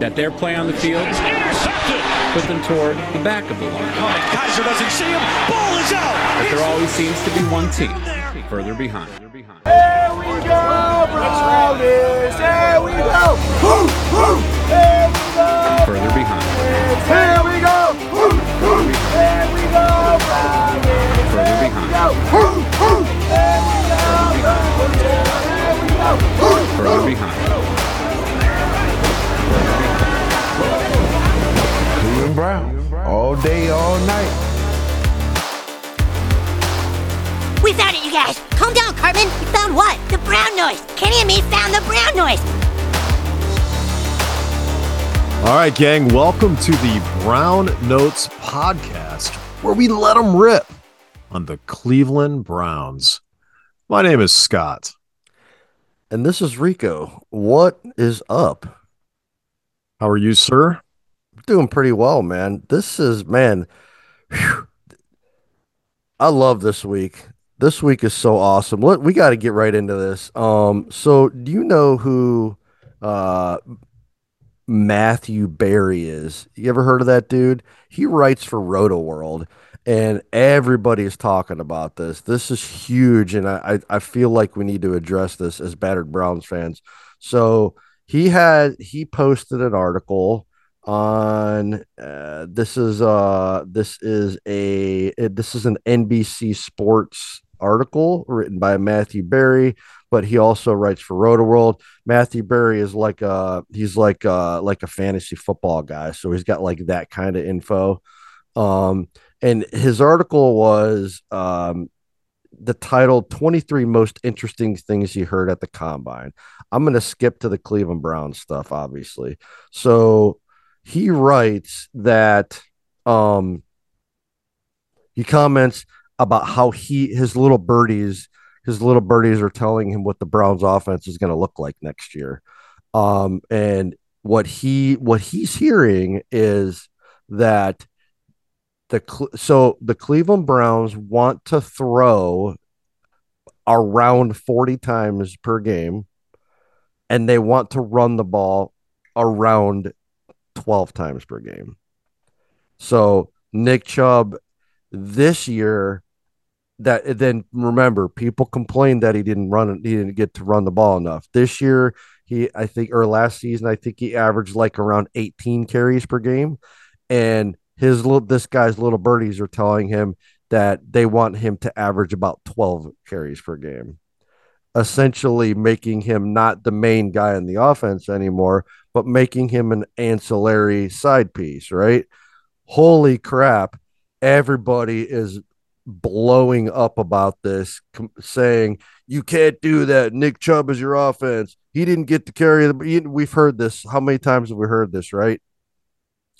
that their play on the field put them toward the back of the line. Oh, Kaiser doesn't see him. Ball is out. But there always seems to be one team further behind. Here we go, Brownies! Here we go! Woo, woo. Here we go! Further behind. Here we go! Woo, woo. Here we go, Brownies! Further behind. Woo, woo. Here we go, Brownies! Here we go! Woo, Further woo. behind. Brown. All day, all night. We found it, you guys! Calm down, Cartman! We found what? The brown noise! Kenny and me found the brown noise! All right, gang, welcome to the Brown Notes podcast, where we let them rip on the Cleveland Browns. My name is Scott. And this is Rico. What is up? How are you, sir? Doing pretty well, man. This is man. whew. I love this week. This week is so awesome. Let we got to get right into this. Um, so do you know who uh Matthew Berry is? You ever heard of that dude? He writes for Rotoworld, and everybody's talking about this. This is huge, and I I, I feel like we need to address this as battered Browns fans. So he had he posted an article on uh, this is uh this is a it- this is an NBC Sports article written by Matthew Berry, but he also writes for Rotoworld. Matthew Berry is like a he's like a, like a fantasy football guy, so he's got like that kind of info. Um, and his article was um the title 23 most interesting things he heard at the combine. I'm going to skip to the Cleveland Browns stuff, obviously. So he writes that um he comments about how he his little birdies his little birdies are telling him what the Browns offense is going to look like next year. Um and what he what he's hearing is that the so the Cleveland Browns want to throw around 40 times per game and they want to run the ball around 12 times per game. So Nick Chubb this year that then remember people complained that he didn't run he didn't get to run the ball enough. This year he I think or last season I think he averaged like around 18 carries per game and his little this guy's little birdies are telling him that they want him to average about 12 carries per game essentially making him not the main guy in the offense anymore, but making him an ancillary side piece, right? Holy crap. Everybody is blowing up about this, com- saying, You can't do that. Nick Chubb is your offense. He didn't get to carry the. We've heard this. How many times have we heard this, right?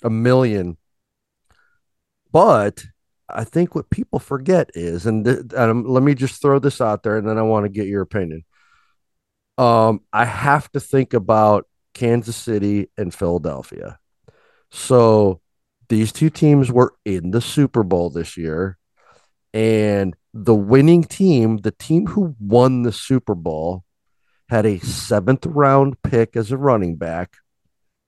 A million. But I think what people forget is, and, th- and let me just throw this out there, and then I want to get your opinion. Um, I have to think about Kansas City and Philadelphia. So these two teams were in the Super Bowl this year, and the winning team, the team who won the Super Bowl, had a seventh round pick as a running back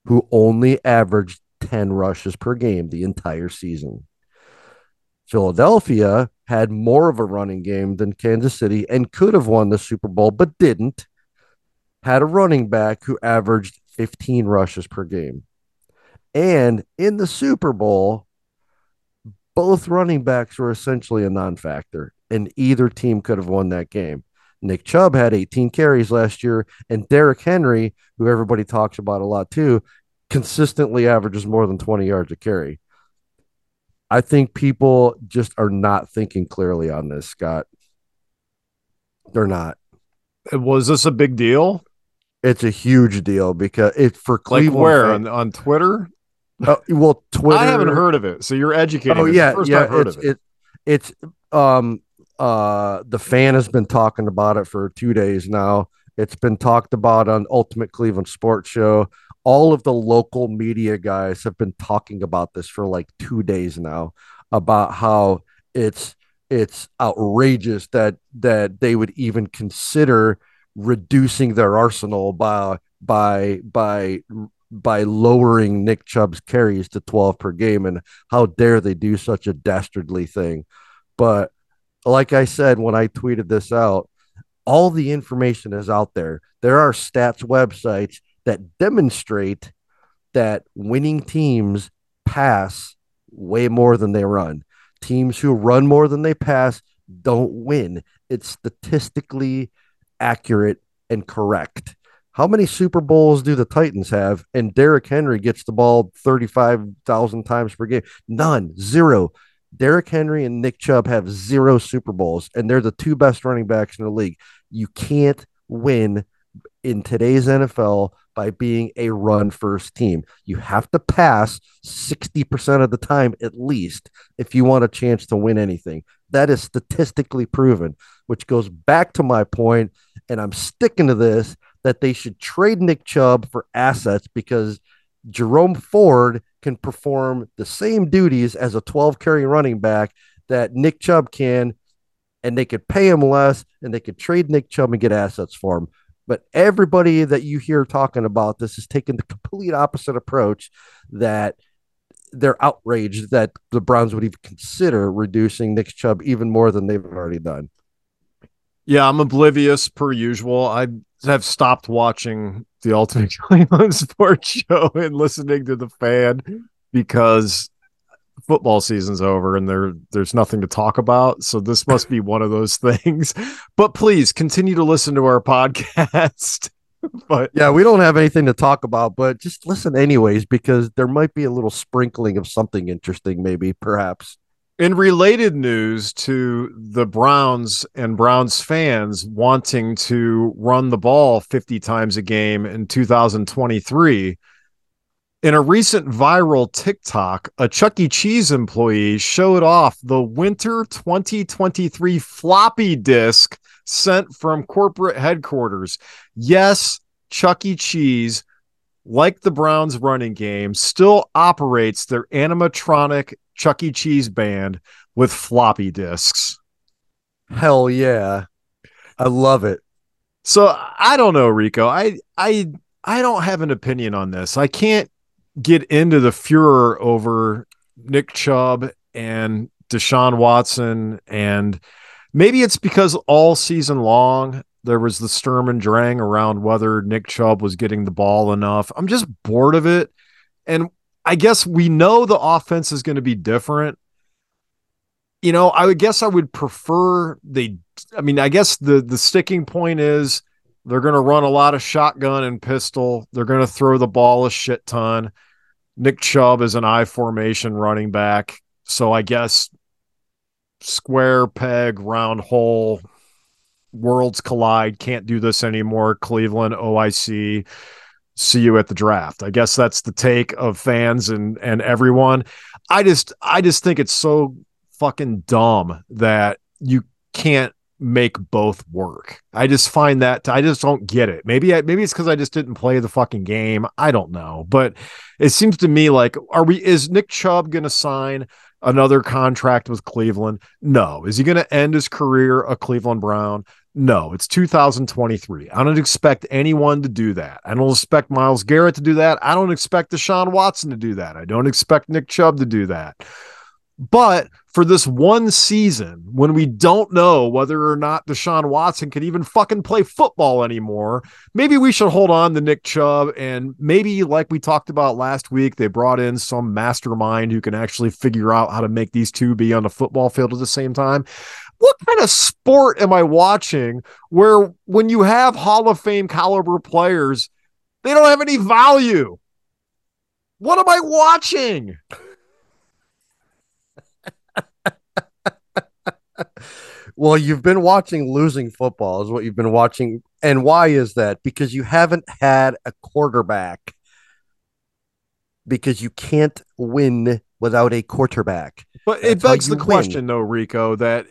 who only averaged 10 rushes per game the entire season. Philadelphia had more of a running game than Kansas City and could have won the Super Bowl, but didn't. Had a running back who averaged 15 rushes per game. And in the Super Bowl, both running backs were essentially a non factor, and either team could have won that game. Nick Chubb had 18 carries last year, and Derrick Henry, who everybody talks about a lot too, consistently averages more than 20 yards a carry. I think people just are not thinking clearly on this, Scott. They're not. Was this a big deal? It's a huge deal because it for Like Cleveland. where fan- on, on Twitter? Uh, well, Twitter. I haven't heard of it, so you're educating. Oh. Yeah, yeah. I've heard it's, of it. it. It's um uh the fan has been talking about it for two days now. It's been talked about on Ultimate Cleveland Sports Show. All of the local media guys have been talking about this for like two days now about how it's it's outrageous that that they would even consider reducing their arsenal by by by by lowering Nick Chubb's carries to 12 per game. And how dare they do such a dastardly thing? But like I said when I tweeted this out, all the information is out there. There are stats websites that demonstrate that winning teams pass way more than they run. Teams who run more than they pass don't win. It's statistically accurate and correct. How many Super Bowls do the Titans have? And Derrick Henry gets the ball 35,000 times per game. None, zero. Derrick Henry and Nick Chubb have zero Super Bowls, and they're the two best running backs in the league. You can't win in today's NFL by being a run first team. You have to pass 60% of the time at least if you want a chance to win anything. That is statistically proven, which goes back to my point, and I'm sticking to this that they should trade Nick Chubb for assets because Jerome Ford can perform the same duties as a 12 carry running back that Nick Chubb can, and they could pay him less and they could trade Nick Chubb and get assets for him. But everybody that you hear talking about this is taking the complete opposite approach that they're outraged that the Browns would even consider reducing Nick Chubb even more than they've already done. Yeah, I'm oblivious per usual. I have stopped watching the Ultimate Cleveland Sports Show and listening to the fan because football season's over and there there's nothing to talk about. So this must be one of those things. But please continue to listen to our podcast. but yeah, we don't have anything to talk about, but just listen anyways because there might be a little sprinkling of something interesting, maybe perhaps. In related news to the Browns and Browns fans wanting to run the ball 50 times a game in 2023, in a recent viral TikTok, a Chuck E. Cheese employee showed off the winter 2023 floppy disk sent from corporate headquarters. Yes, Chuck E. Cheese, like the Browns running game, still operates their animatronic Chuck E. Cheese band with floppy disks. Hell yeah. I love it. So I don't know, Rico. I I I don't have an opinion on this. I can't get into the furor over Nick Chubb and Deshaun Watson and maybe it's because all season long there was the Sturm and Drang around whether Nick Chubb was getting the ball enough. I'm just bored of it. And I guess we know the offense is going to be different. You know, I would guess I would prefer they I mean, I guess the the sticking point is they're going to run a lot of shotgun and pistol. They're going to throw the ball a shit ton. Nick Chubb is an I formation running back. So I guess square peg, round hole, worlds collide. Can't do this anymore. Cleveland, OIC see you at the draft. I guess that's the take of fans and and everyone. I just I just think it's so fucking dumb that you can't make both work. I just find that I just don't get it. Maybe I, maybe it's cuz I just didn't play the fucking game. I don't know. But it seems to me like are we is Nick Chubb going to sign another contract with Cleveland? No. Is he going to end his career a Cleveland Brown? No, it's 2023. I don't expect anyone to do that. I don't expect Myles Garrett to do that. I don't expect Deshaun Watson to do that. I don't expect Nick Chubb to do that. But for this one season, when we don't know whether or not Deshaun Watson can even fucking play football anymore, maybe we should hold on to Nick Chubb. And maybe, like we talked about last week, they brought in some mastermind who can actually figure out how to make these two be on the football field at the same time what kind of sport am I watching where when you have Hall of Fame caliber players, they don't have any value? What am I watching? Well, you've been watching losing football, is what you've been watching. And why is that? Because you haven't had a quarterback. Because you can't win without a quarterback. But That's it begs the question, though, Rico, that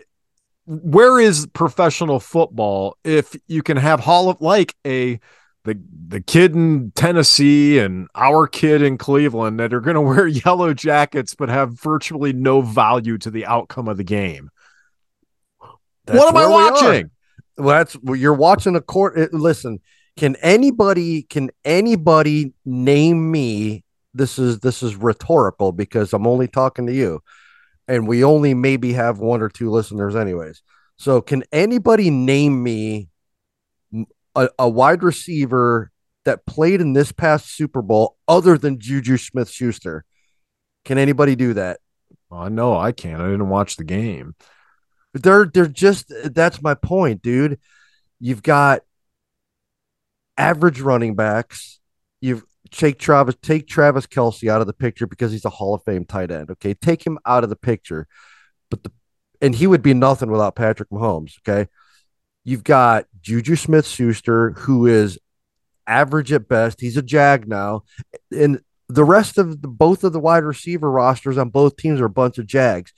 where is professional football if you can have hall of like a the the kid in Tennessee and our kid in Cleveland that are going to wear yellow jackets but have virtually no value to the outcome of the game. What am I watching? Well, that's well, you're watching a court. Eh, listen, Can anybody can anybody name me? This is this is rhetorical because I'm only talking to you, and we only maybe have one or two listeners, anyways. So, can anybody name me a, a wide receiver that played in this past Super Bowl other than Juju Smith Schuster? Can anybody do that? Well, no, I can't. I didn't watch the game. They're they're just that's my point, dude. You've got average running backs. You've take Travis take Travis Kelce out of the picture because he's a Hall of Fame tight end. Okay, take him out of the picture, but the and he would be nothing without Patrick Mahomes. Okay, you've got Juju Smith Schuster, who is average at best. He's a jag now, and the rest of the, both of the wide receiver rosters on both teams are a bunch of jags.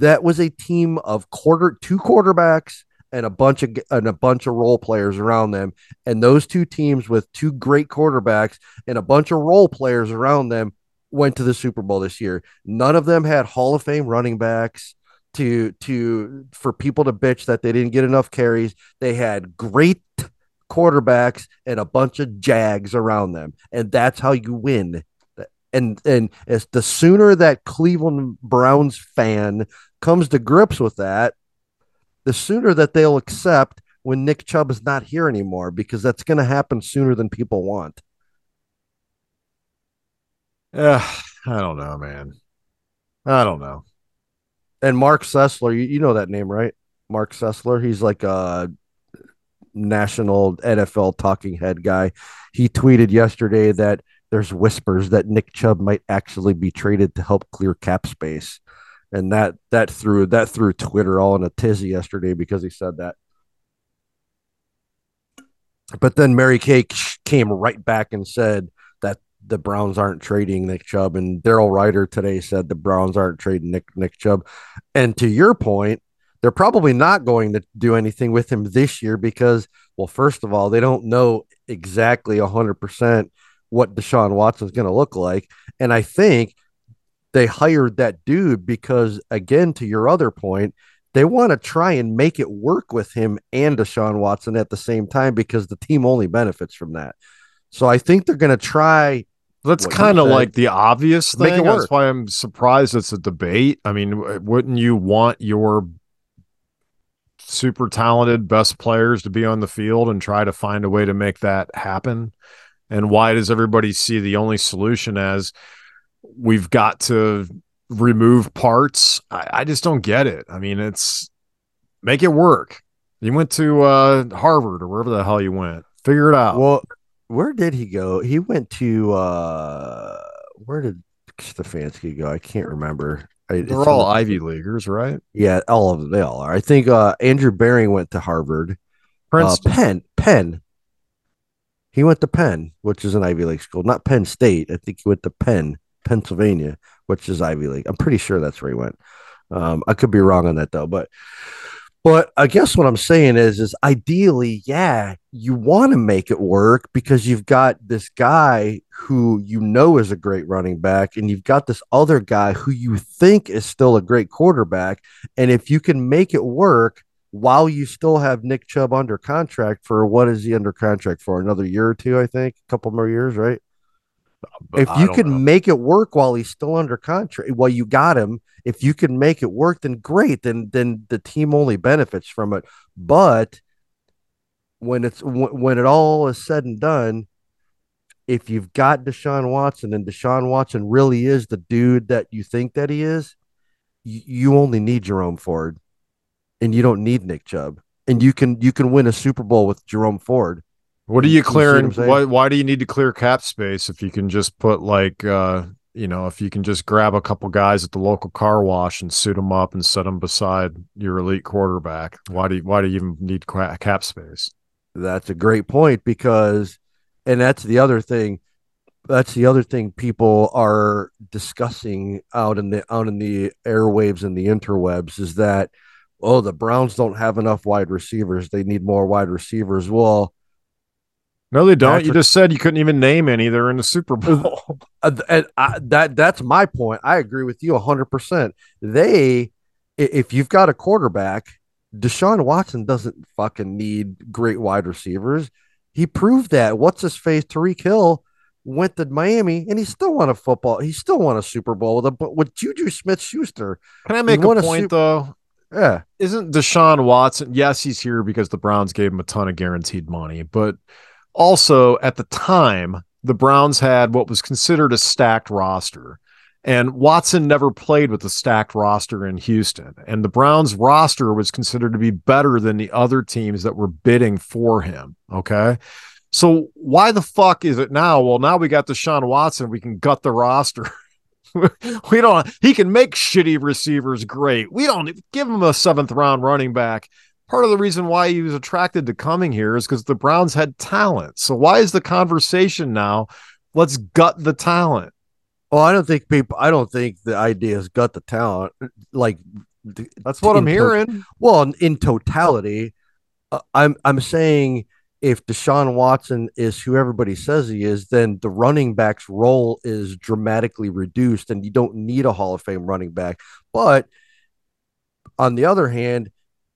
That was a team of quarter two quarterbacks and a bunch of and a bunch of role players around them. And those two teams with two great quarterbacks and a bunch of role players around them went to the Super Bowl this year. None of them had Hall of Fame running backs to to for people to bitch that they didn't get enough carries. They had great quarterbacks and a bunch of jags around them. And that's how you win. And and as the sooner that Cleveland Browns fan comes to grips with that, the sooner that they'll accept when Nick Chubb is not here anymore, because that's going to happen sooner than people want. Yeah, I don't know, man. I don't know. And Marc Sessler, you, you know that name, right? Marc Sessler. He's like a national NFL talking head guy. He tweeted yesterday that there's whispers that Nick Chubb might actually be traded to help clear cap space. And that that threw that threw Twitter all in a tizzy yesterday because he said that. But then Mary Kay came right back and said that the Browns aren't trading Nick Chubb, and Daryl Ruiter today said the Browns aren't trading Nick Nick Chubb. And to your point, they're probably not going to do anything with him this year because, well, first of all, they don't know exactly hundred percent what Deshaun Watson's going to look like, and I think they hired that dude because, again, to your other point, they want to try and make it work with him and Deshaun Watson at the same time because the team only benefits from that. So I think they're going to try. That's kind of like the obvious thing. That's why I'm surprised it's a debate. I mean, wouldn't you want your super talented best players to be on the field and try to find a way to make that happen? And why does everybody see the only solution as we've got to remove parts? I, I just don't get it. I mean, it's make it work. You went to uh, Harvard or wherever the hell you went. Figure it out. Well, where did he go? He went to uh where did Stefanski go? I can't remember. I, They're all the- Ivy Leaguers, right? Yeah, all of them. They all are. I think uh Andrew Berry went to Harvard. Uh, Princeton. Penn. Penn. He went to Penn, which is an Ivy League school, not Penn State. I think he went to Penn, Pennsylvania, which is Ivy League. I'm pretty sure that's where he went. Um, I could be wrong on that though, but but I guess what I'm saying is is ideally, yeah, you want to make it work because you've got this guy who you know is a great running back, and you've got this other guy who you think is still a great quarterback. And if you can make it work while you still have Nick Chubb under contract for what is he under contract for? Another year or two, I think, a couple more years, right? if I you can know. make it work while he's still under contract, while you got him, if you can make it work, then great. Then then the team only benefits from it. But when it's when, when it all is said and done, if you've got Deshaun Watson and Deshaun Watson really is the dude that you think that he is, you, you only need Jerome Ford, and you don't need Nick Chubb, and you can you can win a Super Bowl with Jerome Ford. What are You- you you what clearing? Why, why do you need to clear cap space if you can just put like, uh, you know, if you can just grab a couple guys at the local car wash and suit them up and set them beside your elite quarterback? Why do you, why do you even need cap space? That's a great point because, and that's the other thing. That's the other thing people are discussing out in the out in the airwaves and the interwebs is that oh the Browns don't have enough wide receivers. They need more wide receivers. Well, No, they don't. you just said you couldn't even name any. They're in the Super Bowl. uh, and I, that that's my point. I agree with you hundred percent. They if you've got a quarterback, Deshaun Watson doesn't fucking need great wide receivers. He proved that. What's his face? Tyreek Hill went to Miami and he still won a football. He still won a Super Bowl with a with Juju Smith Schuster. Can I make a point Sup- though? Yeah. Isn't Deshaun Watson? Yes, he's here because the Browns gave him a ton of guaranteed money, but also at the time, the Browns had what was considered a stacked roster. And Watson never played with a stacked roster in Houston. And the Browns roster was considered to be better than the other teams that were bidding for him. Okay. So why the fuck is it now? Well, now we got Deshaun Watson. We can gut the roster. we don't, he can make shitty receivers great. We don't give him a seventh round running back. Part of the reason why he was attracted to coming here is because the Browns had talent. So why is the conversation now? Let's gut the talent. Well, I don't think people. I don't think the idea has got the talent. Like That's what I'm in to- hearing. well, in, in totality, uh, I'm I'm saying if Deshaun Watson is who everybody says he is, then the running back's role is dramatically reduced, and you don't need a Hall of Fame running back. But on the other hand,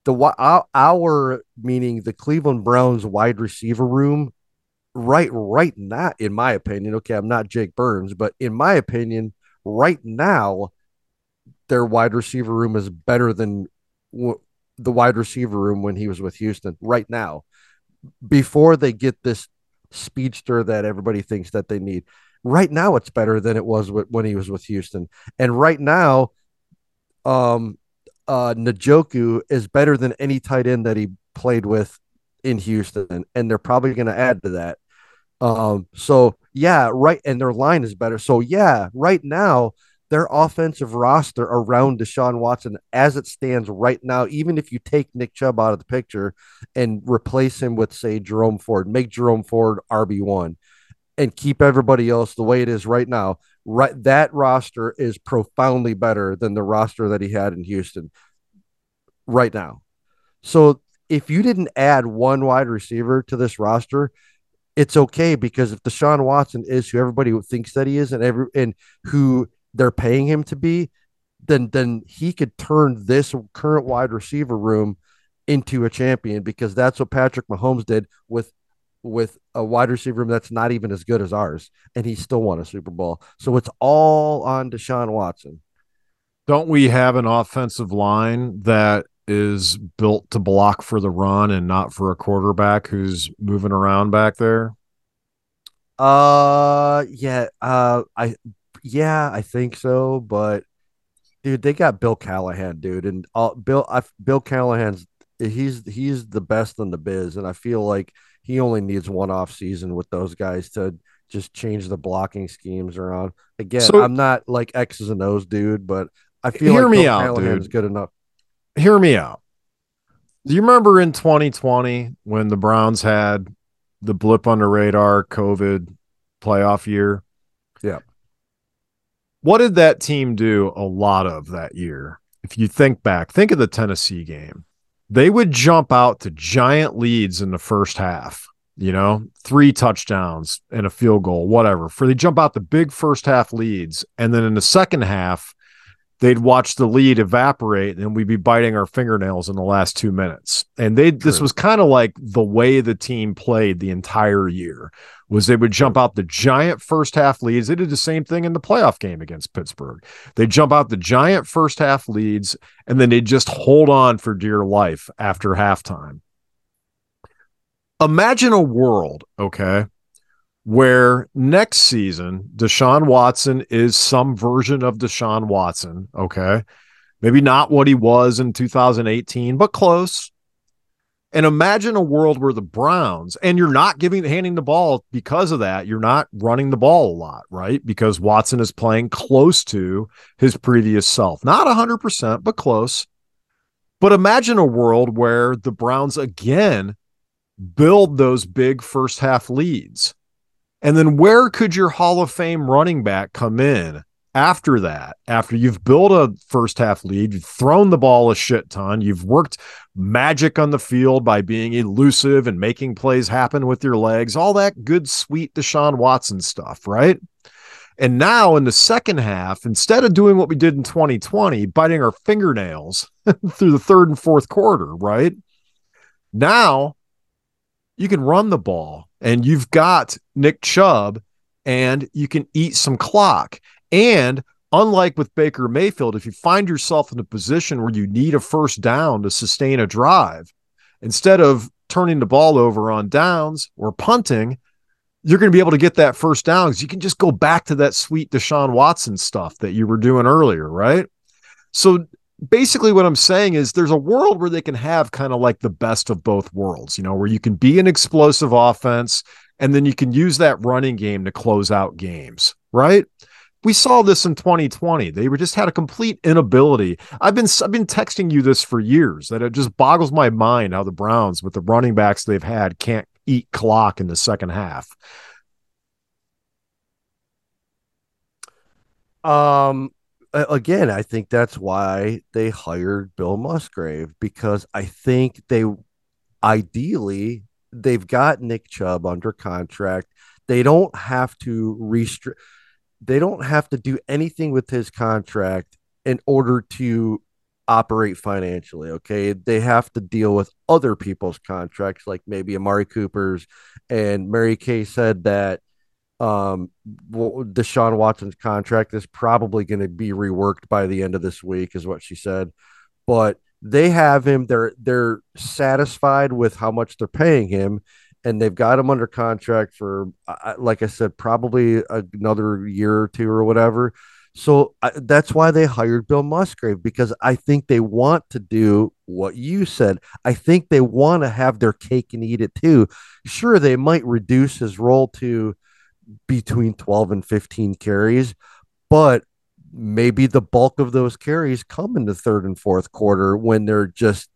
the our, our meaning the Cleveland Browns wide receiver room, right right now, in my opinion. Okay, I'm not Jake Burns, but in my opinion, right now, their wide receiver room is better than w- the wide receiver room when he was with Houston right now before they get this speedster that everybody thinks that they need. Right now it's better than it was with, when he was with Houston. And right now um uh Njoku is better than any tight end that he played with in Houston and they're probably going to add to that. Um so yeah, right and their line is better. So yeah, right now their offensive roster around Deshaun Watson as it stands right now, even if you take Nick Chubb out of the picture and replace him with, say, Jerome Ford, make Jerome Ford RB1 and keep everybody else the way it is right now, right that roster is profoundly better than the roster that he had in Houston right now. So if you didn't add one wide receiver to this roster, it's okay because if Deshaun Watson is who everybody thinks that he is and every and who they're paying him to be, then then he could turn this current wide receiver room into a champion because that's what Patrick Mahomes did with with a wide receiver room that's not even as good as ours, and he still won a Super Bowl. So it's all on Deshaun Watson. Don't we have an offensive line that is built to block for the run and not for a quarterback who's moving around back there? Uh, yeah, uh, I, yeah, I think so. But dude, they got Bill Callahan, dude, and uh, Bill, I, Bill Callahan's he's he's the best in the biz, and I feel like he only needs one off season with those guys to just change the blocking schemes around. Again, So- I'm not like X's and O's, dude, but I feel Hear like me Bill out, Callahan's dude. good enough. Hear me out. Do you remember in 2020 when the Browns had the blip on the radar COVID playoff year? Yeah. What did that team do a lot of that year? If you think back, think of the Tennessee game. They would jump out to giant leads in the first half, you know, three touchdowns and a field goal, whatever. For they jump out the big first half leads. And then in the second half, they'd watch the lead evaporate and we'd be biting our fingernails in the last two minutes. And they this was kind of like the way the team played the entire year was they would jump out the giant first half leads. They did the same thing in the playoff game against Pittsburgh. They jump out the giant first half leads and then they just hold on for dear life after halftime. Imagine a world, okay, where next season Deshaun Watson is some version of Deshaun Watson, okay? Maybe not what he was in 2018, but close. And imagine a world where the Browns, and you're not giving handing the ball because of that, you're not running the ball a lot, right? Because Watson is playing close to his previous self. Not 100%, but close. But imagine a world where the Browns again build those big first half leads. And then where could your Hall of Fame running back come in after that? After you've built a first half lead, you've thrown the ball a shit ton, you've worked magic on the field by being elusive and making plays happen with your legs, all that good, sweet Deshaun Watson stuff, right? And now in the second half, instead of doing what we did in 2020, biting our fingernails through the third and fourth quarter, right? Now you can run the ball and you've got Nick Chubb and you can eat some clock. And unlike with Baker Mayfield, if you find yourself in a position where you need a first down to sustain a drive, instead of turning the ball over on downs or punting, you're going to be able to get that first down because you can just go back to that sweet Deshaun Watson stuff that you were doing earlier, right? So basically, what I'm saying is there's a world where they can have kind of like the best of both worlds, you know, where you can be an explosive offense and then you can use that running game to close out games, right? We saw this in 2020. They were just had a complete inability. I've been I've been texting you this for years that it just boggles my mind how the Browns with the running backs they've had can't eat clock in the second half. Um again, I think that's why they hired Bill Musgrave because I think they ideally they've got Nick Chubb under contract. They don't have to restrict they don't have to do anything with his contract in order to operate financially. Okay. They have to deal with other people's contracts, like maybe Amari Cooper's. And Mary Kay said that um, Deshaun Watson's contract is probably going to be reworked by the end of this week, is what she said. But they have him. They're they're satisfied with how much they're paying him, and they've got him under contract for, like I said, probably another year or two or whatever. So I, that's why they hired Bill Musgrave because I think they want to do what you said. I think they want to have their cake and eat it too. Sure, they might reduce his role to between 12 and 15 carries, but maybe the bulk of those carries come in the third and fourth quarter when they're just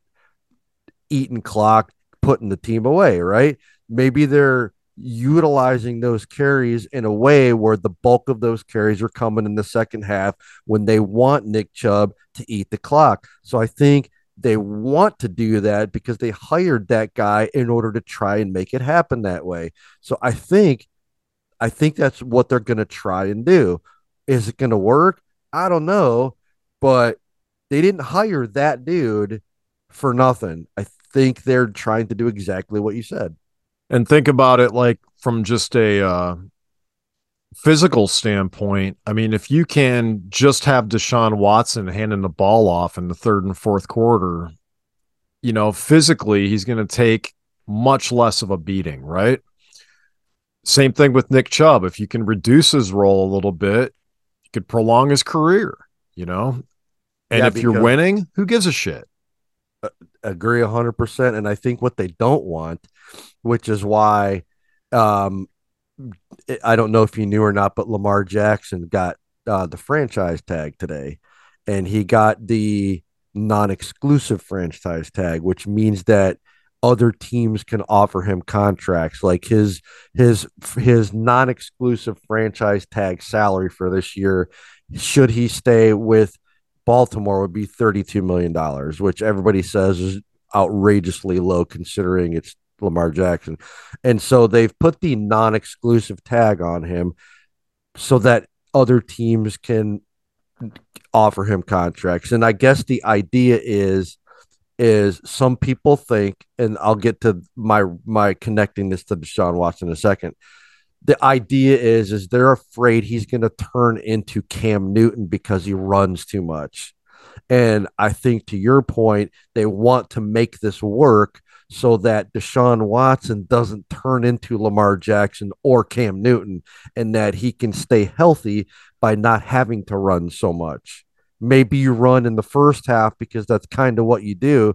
eating clock, putting the team away, right? Maybe they're utilizing those carries in a way where the bulk of those carries are coming in the second half when they want Nick Chubb to eat the clock. So I think they want to do that because they hired that guy in order to try and make it happen that way. So I think I think that's what they're going to try and do. Is it going to work? I don't know, but they didn't hire that dude for nothing. I think they're trying to do exactly what you said. And think about it like from just a uh, physical standpoint. I mean, if you can just have Deshaun Watson handing the ball off in the third and fourth quarter, you know, physically, he's going to take much less of a beating, right? Same thing with Nick Chubb. If you can reduce his role a little bit, you could prolong his career, you know? And yeah, if you're winning, who gives a shit? Agree 100%. And I think what they don't want, which is why um, I don't know if you knew or not, but Lamar Jackson got uh, the franchise tag today. And he got the non exclusive franchise tag, which means that other teams can offer him contracts like his his his non-exclusive franchise tag salary for this year should he stay with Baltimore would be 32 million dollars which everybody says is outrageously low considering it's Lamar Jackson. And so they've put the non-exclusive tag on him so that other teams can offer him contracts. And I guess the idea is is some people think, and I'll get to my my connecting this to Deshaun Watson in a second. The idea is is they're afraid he's going to turn into Cam Newton because he runs too much. And I think to your point, they want to make this work so that Deshaun Watson doesn't turn into Lamar Jackson or Cam Newton and that he can stay healthy by not having to run so much. Maybe you run in the first half because that's kind of what you do.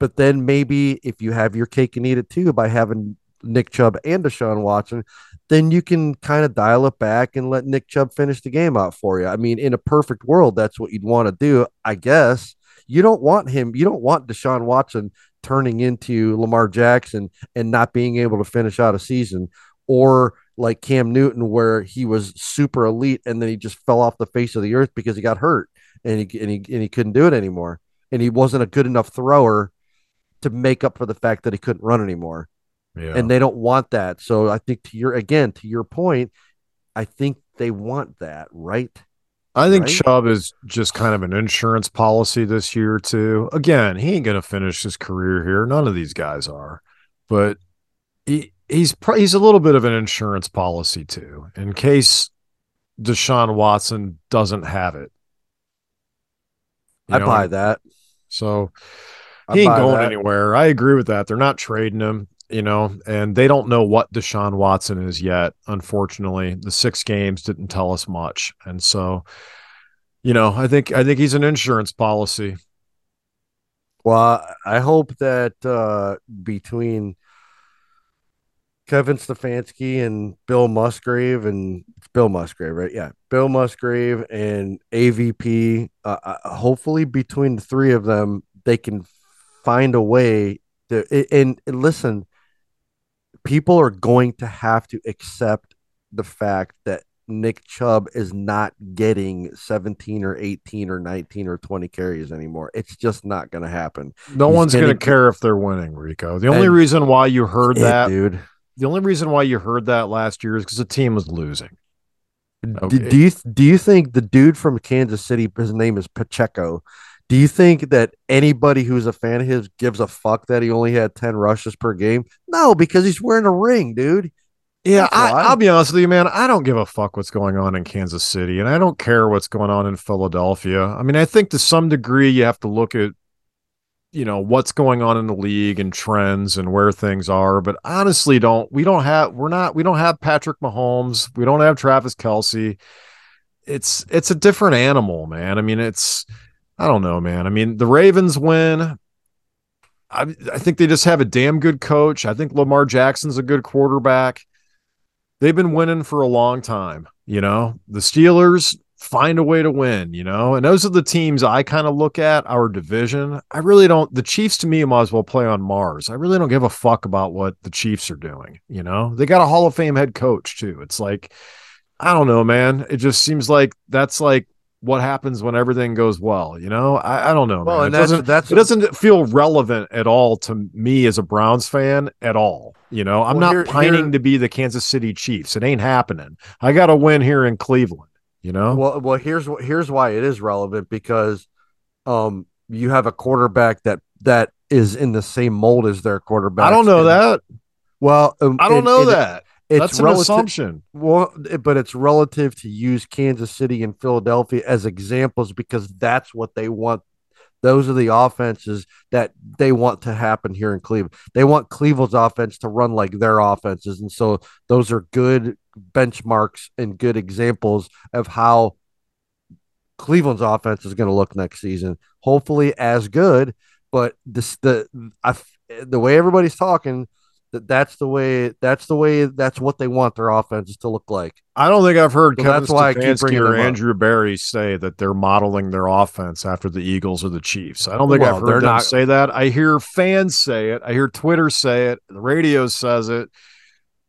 But then maybe if you have your cake and eat it too by having Nick Chubb and Deshaun Watson, then you can kind of dial it back and let Nick Chubb finish the game out for you. I mean, in a perfect world, that's what you'd want to do, I guess. You don't want him, you don't want Deshaun Watson turning into Lamar Jackson and not being able to finish out a season or like Cam Newton, where he was super elite and then he just fell off the face of the earth because he got hurt and he and he and he couldn't do it anymore. And he wasn't a good enough thrower to make up for the fact that he couldn't run anymore. Yeah. And they don't want that. So I think to your again, to your point, I think they want that, right? I think right? Chubb is just kind of an insurance policy this year too. Again, he ain't gonna finish his career here. None of these guys are. But he, he's he's a little bit of an insurance policy too, in case Deshaun Watson doesn't have it. I know, buy that. So I he ain't going that. anywhere. I agree with that. They're not trading him, you know, and they don't know what Deshaun Watson is yet. Unfortunately, the six games didn't tell us much, and so, you know, I think I think he's an insurance policy. Well, I hope that uh, between Kevin Stefanski and Bill Musgrave and it's Bill Musgrave, right? Yeah, Bill Musgrave and AVP. Uh, uh, hopefully, between the three of them, they can find a way to. And, and listen, people are going to have to accept the fact that Nick Chubb is not getting 17 or 18 or 19 or 20 carries anymore. It's just not going to happen. No He's one's going to care if they're winning, Rico. The only reason why you heard It, that, dude. The only reason why you heard that last year is because the team was losing. Okay. Do, do you do you think the dude from Kansas City, his name is Pacheco? Do you think that anybody who's a fan of his gives a fuck that he only had ten rushes per game? No, because he's wearing a ring, dude. Yeah, That's I. I'll be honest with you, man. I don't give a fuck what's going on in Kansas City, and I don't care what's going on in Philadelphia. I mean, I think to some degree you have to look at, you know, what's going on in the league and trends and where things are. But honestly, don't we don't have we're not we don't have Patrick Mahomes, we don't have Travis Kelce. It's it's a different animal, man. I mean, it's I don't know, man. I mean, the Ravens win. I, I think they just have a damn good coach. I think Lamar Jackson's a good quarterback they've been winning for a long time. You know, the Steelers find a way to win, you know, and those are the teams I kind of look at our division. I really don't, the Chiefs to me might as well play on Mars. I really don't give a fuck about what the Chiefs are doing. You know, they got a Hall of Fame head coach too. It's like, I don't know, man. It just seems like that's like what happens when everything goes well. You know, I, I don't know. Well, man. and it that's doesn't, that's it doesn't feel relevant at all to me as a Browns fan at all. You know, I'm Well, not here- pining here- to be the Kansas City Chiefs. It ain't happening. I got to win here in Cleveland. You know, Well, well, here's here's why it is relevant because, um, you have a quarterback that that is in the same mold as their quarterback. I don't know that. Well, um, I don't and- know and that. It's That's an relative- assumption. Well, but it's relative to use Kansas City and Philadelphia as examples because that's what they want. Those are the offenses that they want to happen here in Cleveland. They want Cleveland's offense to run like their offenses. And so those are good benchmarks and good examples of how Cleveland's offense is going to look next season. Hopefully as good, but this the I the way everybody's talking that that's the way that's the way that's what they want their offenses to look like. I don't think I've heard So Kevin that's why Stefanski or up. Andrew Berry say that they're modeling their offense after the Eagles or the Chiefs. I don't think Well, I've heard them not- say that. I hear fans say it. I hear Twitter say it. The radio says it.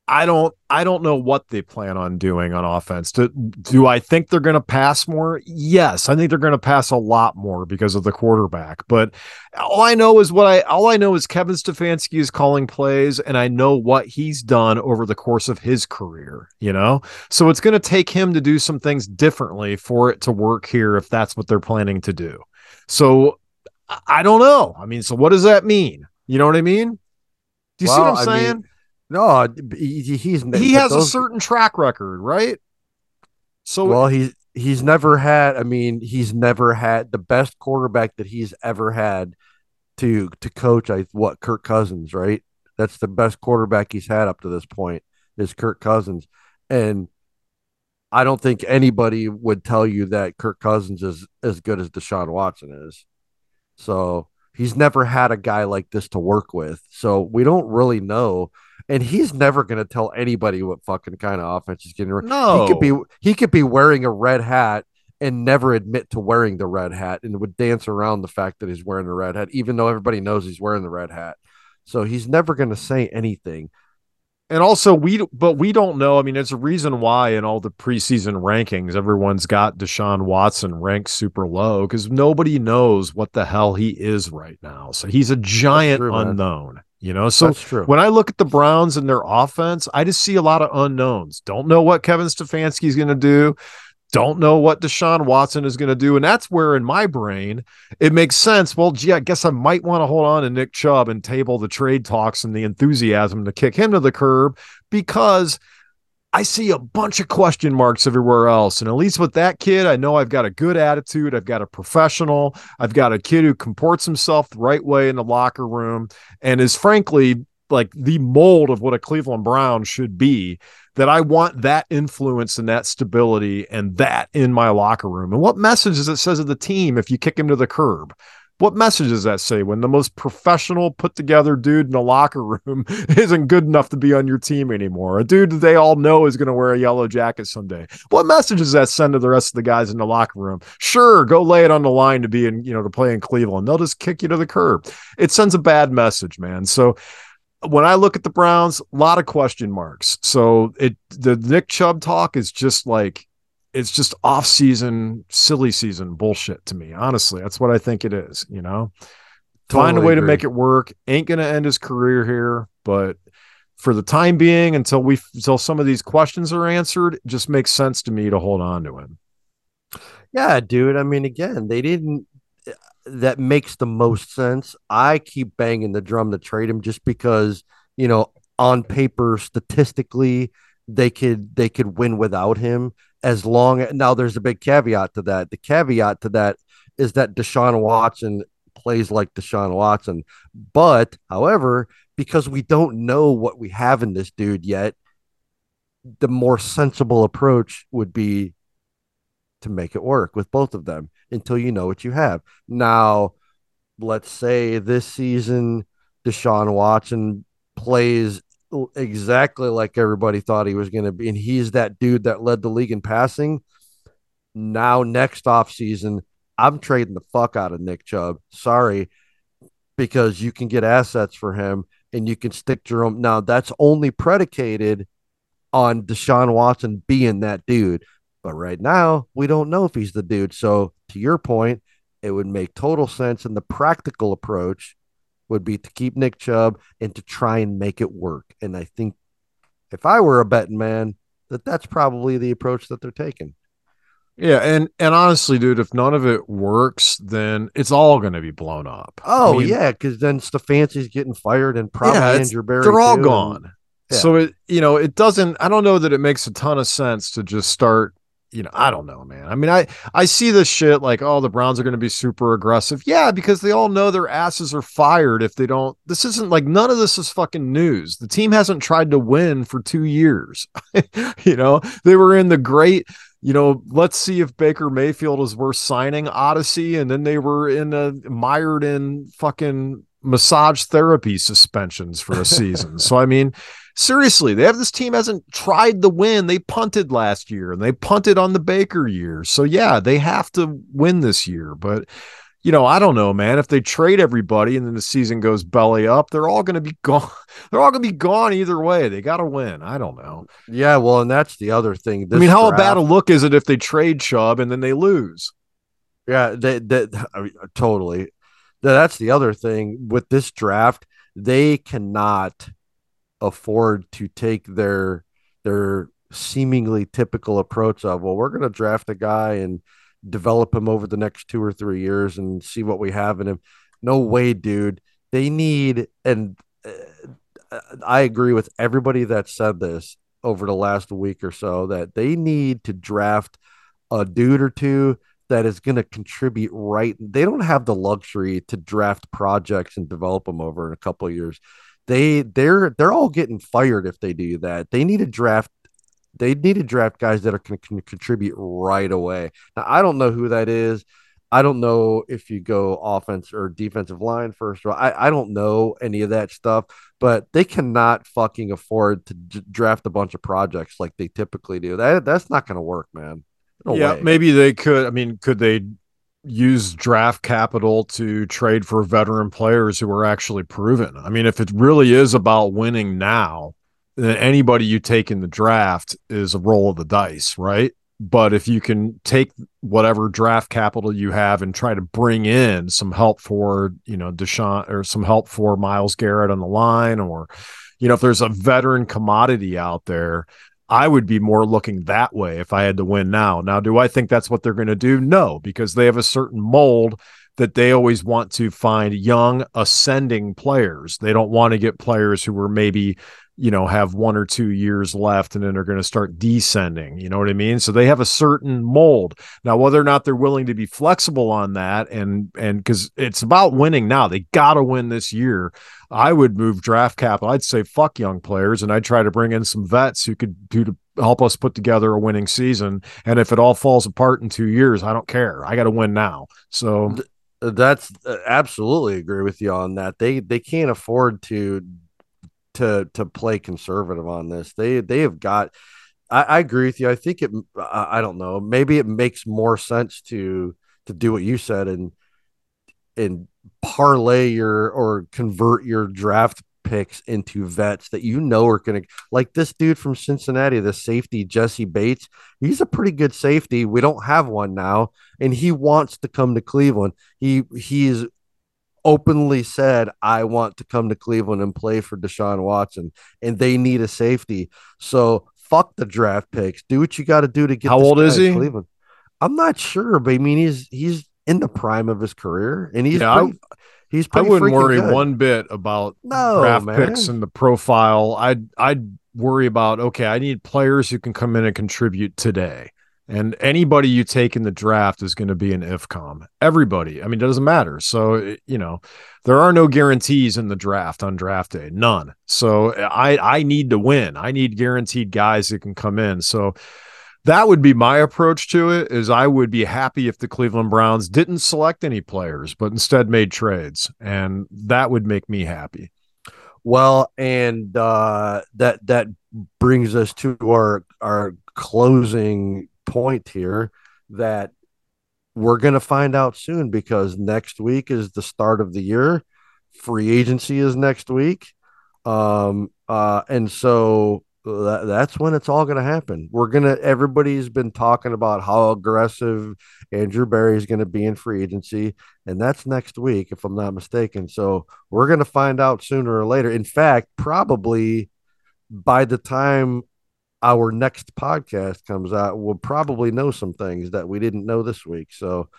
I don't. I don't know what they plan on doing on offense. Do, do I think they're going to pass more? Yes, I think they're going to pass a lot more because of the quarterback. But all I know is what I. All I know is Kevin Stefanski is calling plays, and I know what he's done over the course of his career. You know, so it's going to take him to do some things differently for it to work here if that's what they're planning to do. So I- don't know. I mean, so what does that mean? You know what I mean? Do you see what I'm I mean, saying? No, he, he's he has a certain track record, right? So Well, he's he's never had. I mean, he's never had the best quarterback that he's ever had to to coach. I what Kirk Cousins, right? That's the best quarterback he's had up to this point is Kirk Cousins, and I don't think anybody would tell you that Kirk Cousins is as good as Deshaun Watson is. So he's never had a guy like this to work with. So we don't really know. And he's never going to tell anybody what fucking kind of offense he's getting. no, He could be he could be wearing a red hat and never admit to wearing the red hat and would dance around the fact that he's wearing the red hat, even though everybody knows he's wearing the red hat. So he's never going to say anything. And also we, but we don't know. I mean, it's a reason why in all the preseason rankings, everyone's got Deshaun Watson ranked super low because nobody knows what the hell he is right now. So he's a giant true, man. unknown. You know, so That's true. when I look at the Browns and their offense, I just see a lot of unknowns. Don't know what Kevin Stefanski is going to do. Don't know what Deshaun Watson is going to do. And that's where, in my brain, it makes sense. Well, gee, I guess I might want to hold on to Nick Chubb and table the trade talks and the enthusiasm to kick him to the curb because I see a bunch of question marks everywhere else. And at least with that kid, I know I've got a good attitude. I've got a professional. I've got a kid who comports himself the right way in the locker room and is frankly like the mold of what a Cleveland Brown should be that I want that influence and that stability and that in my locker room. And what message does it says of the team if you kick him to the curb? What message does that say when the most professional, put together dude in the locker room isn't good enough to be on your team anymore? A dude that they all know is going to wear a yellow jacket someday. What message does that send to the rest of the guys in the locker room? Sure, go lay it on the line to be in, you know, to play in Cleveland. They'll just kick you to the curb. It sends a bad message, man. So when I look at the Browns, a lot of question marks. So it the Nick Chubb talk is just like it's just off season, silly season bullshit to me. Honestly, that's what I think it is. You know, totally find a way agree. to make it work. Ain't gonna end his career here, but for the time being, until we until some of these questions are answered, just makes sense to me to hold on to him. Yeah, dude. I mean, again, they didn't that makes the most sense. I keep banging the drum to trade him just because, you know, on paper, statistically, they could they could win without him as long as, now there's a big caveat to that. The caveat to that is that Deshaun Watson plays like Deshaun Watson. But however, because we don't know what we have in this dude yet, the more sensible approach would be to make it work with both of them until you know what you have. Now, let's say this season, Deshaun Watson plays exactly like everybody thought he was going to be, and he's that dude that led the league in passing. Now, next off season, I'm trading the fuck out of Nick Chubb. Sorry, because you can get assets for him and you can stick Jerome. Now, that's only predicated on Deshaun Watson being that dude. But right now, we don't know if he's the dude. So, to your point, it would make total sense. And the practical approach would be to keep Nick Chubb and to try and make it work. And I think if I were a betting man, that that's probably the approach that they're taking. Yeah, and and honestly, dude, if none of it works, then it's all going to be blown up. Oh I mean, yeah, because then Stefanski's getting fired and probably yeah, Andrew Berry. They're all gone. And, yeah. So it you know it doesn't. I don't know that it makes a ton of sense to just start you know, I don't know, man. I mean, I I see this shit like, oh, the Browns are going to be super aggressive. Yeah, because they all know their asses are fired if they don't. This isn't like none of this is fucking news. The team hasn't tried to win for 2 years. you know, they were in the great you know, let's see if Baker Mayfield is worth signing Odyssey, and then they were in a mired in fucking massage therapy suspensions for a season. so I mean, seriously, they have this team hasn't tried the win. They punted last year and they punted on the Baker year. So yeah, they have to win this year. But you know, I don't know, man. If they trade everybody and then the season goes belly up, they're all going to be gone. They're all going to be gone either way. They got to win. I don't know. Yeah, well, and that's the other thing. I mean, how draft, bad a look is it if they trade Chubb and then they lose? Yeah, they, they, I mean, totally. That's the other thing with this draft. They cannot afford to take their their seemingly typical approach of well we're going to draft a guy and develop him over the next two or three years and see what we have in him no way dude they need and uh, i agree with everybody that said this over the last week or so that they need to draft a dude or two that is going to contribute right they don't have the luxury to draft projects and develop them over in a couple years they they're they're all getting fired if they do that. They need to draft they need to draft guys that are going to contribute right away. Now I don't know who that is. I don't know if you go offense or defensive line first. I, I don't know any of that stuff, but they cannot fucking afford to d- draft a bunch of projects like they typically do. That that's not going to work, man. No yeah, way. maybe they could. I mean, could they use draft capital to trade for veteran players who are actually proven. I mean, if it really is about winning now, then anybody you take in the draft is a roll of the dice, right? But if you can take whatever draft capital you have and try to bring in some help for, you know, Deshaun or some help for Myles Garrett on the line, or, you know, if there's a veteran commodity out there, I would be more looking that way if I had to win now. Now, do I think that's what they're going to do? No, because they have a certain mold that they always want to find young ascending players. They don't want to get players who were maybe you know have one or two years left and then they're going to start descending you know what i mean? So they have a certain mold. Now whether or not they're willing to be flexible on that and and because it's about winning now. They got to win this year. I would move draft capital. I'd say fuck young players and i'd try to bring in some vets who could do to help us put together a winning season. And if it all falls apart in two years i don't care. I got to win now. So that's uh, absolutely agree with you on that. They they can't afford to to to play conservative on this. They they have got. I, I agree with you. I think it. I, I, don't know. Maybe it makes more sense to to do what you said and and parlay your or convert your draft picks into vets that you know are going to like this dude from Cincinnati, the safety Jessie Bates. He's a pretty good safety. We don't have one now, and he wants to come to Cleveland. He he's openly said, I want to come to Cleveland and play for Deshaun Watson, and they need a safety. So fuck the draft picks. Do what you got to do to get. How old is he? Cleveland. I'm not sure, but I mean, he's he's in the prime of his career, and he's yeah, pretty, I, he's. I wouldn't worry good. one bit about no, draft man. picks and the profile. I'd I'd worry about okay, I need players who can come in and contribute today. And anybody you take in the draft is going to be an IFCOM. Everybody. I mean, it doesn't matter. So, you know, there are no guarantees in the draft on draft day. None. So I I need to win. I need guaranteed guys that can come in. So that would be my approach to it is I would be happy if the Cleveland Browns didn't select any players, but instead made trades. And that would make me happy. Well, and uh, that that brings us to our our closing point here that we're going to find out soon because next week is the start of the year. Free agency is next week. Um, uh, and so that, that's when it's all going to happen. We're going to, everybody's been talking about how aggressive Andrew Berry is going to be in free agency. And that's next week, if I'm not mistaken. So we're going to find out sooner or later. In fact, probably by the time our next podcast comes out, we'll probably know some things that we didn't know this week. So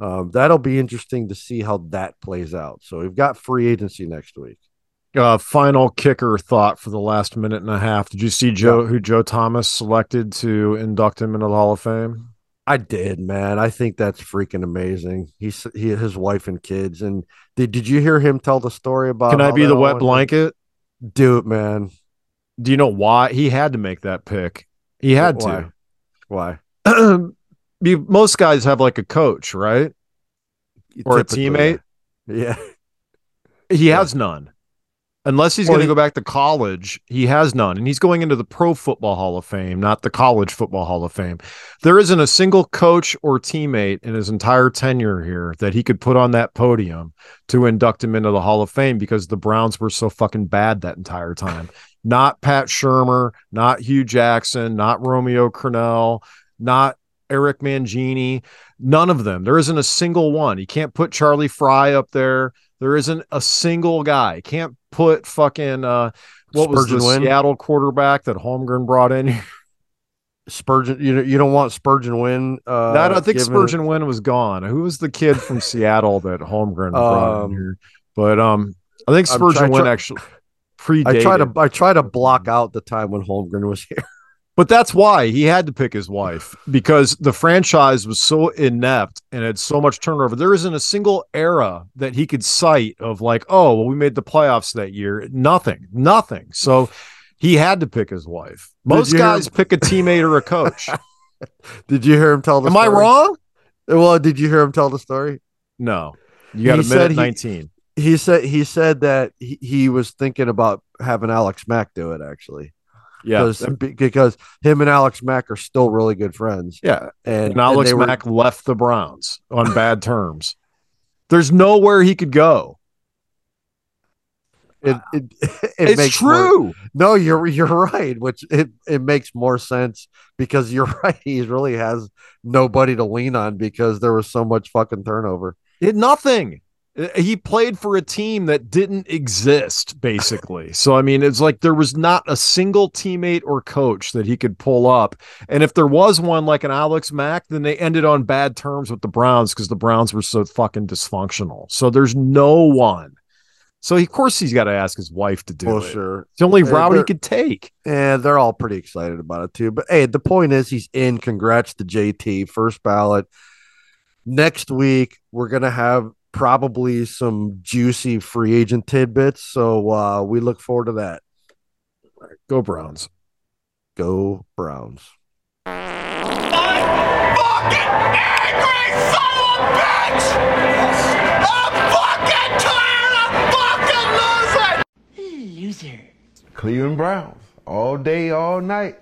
um, that'll be interesting to see how that plays out. So we've got free agency next week. Uh, final kicker thought for the last minute and a half. Did you see Joe, yeah. who Joe Thomas selected to induct him into the Hall of Fame? I did, man. I think that's freaking amazing. He's he, his wife and kids. And did did you hear him tell the story about? Can I be the wet blanket? Do it, man. Do you know why he had to make that pick? He had why? to. Why? Most guys have like a coach, right? Or Typically, a teammate. Yeah. He has none. Unless he's well, going to go back to college, he has none. And he's going into the Pro Football Hall of Fame, not the College Football Hall of Fame. There isn't a single coach or teammate in his entire tenure here that he could put on that podium to induct him into the Hall of Fame because the Browns were so fucking bad that entire time not Pat Shurmur, not Hue Jackson, not Romeo Crennel, not Eric Mangini, none of them. There isn't a single one. You can't put Charlie Frye up there. There isn't a single guy. Can't put fucking uh what Spurgeon was the Wynn? Seattle quarterback that Holmgren brought in? Spurgeon, you you don't want Spurgeon Wynn. Uh, I don't think Spurgeon Wynn was gone. Who was the kid from Seattle that Holmgren brought um, in here? But um, I think Spurgeon Wynn actually predated. I try to I try to block out the time when Holmgren was here. But that's why he had to pick his wife because the franchise was so inept and had so much turnover. There isn't a single era that he could cite of like, oh, well, we made the playoffs that year. Nothing, nothing. So he had to pick his wife. Most guys him- pick a teammate or a coach. did you hear him tell the Am story? I wrong? Well, did you hear him tell the story? No. You got he a minute he, 19 he said he said that he, he was thinking about having Alex Mack do it actually. Yeah, because, him and Alex Mack are still really good friends. Yeah, and, and Alex and Mack were... left the Browns on bad terms. There's nowhere he could go. It, it, it it's makes true. More, no, you're you're right. Which it, it makes more sense because you're right. He really has nobody to lean on because there was so much fucking turnover. It nothing. He played for a team that didn't exist, basically. So, I mean, it's like there was not a single teammate or coach that he could pull up. And if there was one like an Alex Mack, then they ended on bad terms with the Browns because the Browns were so fucking dysfunctional. So there's no one. So, of course, he's got to ask his wife to do Well, it. sure. It's the only Yeah, route he could take. And they're all pretty excited about it too. But hey, the point is he's in. Congrats to JT, first ballot. Next week, we're gonna have probably some juicy free agent tidbits. So uh we look forward to that. Go Browns. Go Browns. I'm fucking angry, son of a bitch! I'm fucking tired of fucking losing! Loser. Cleveland Browns all day, all night.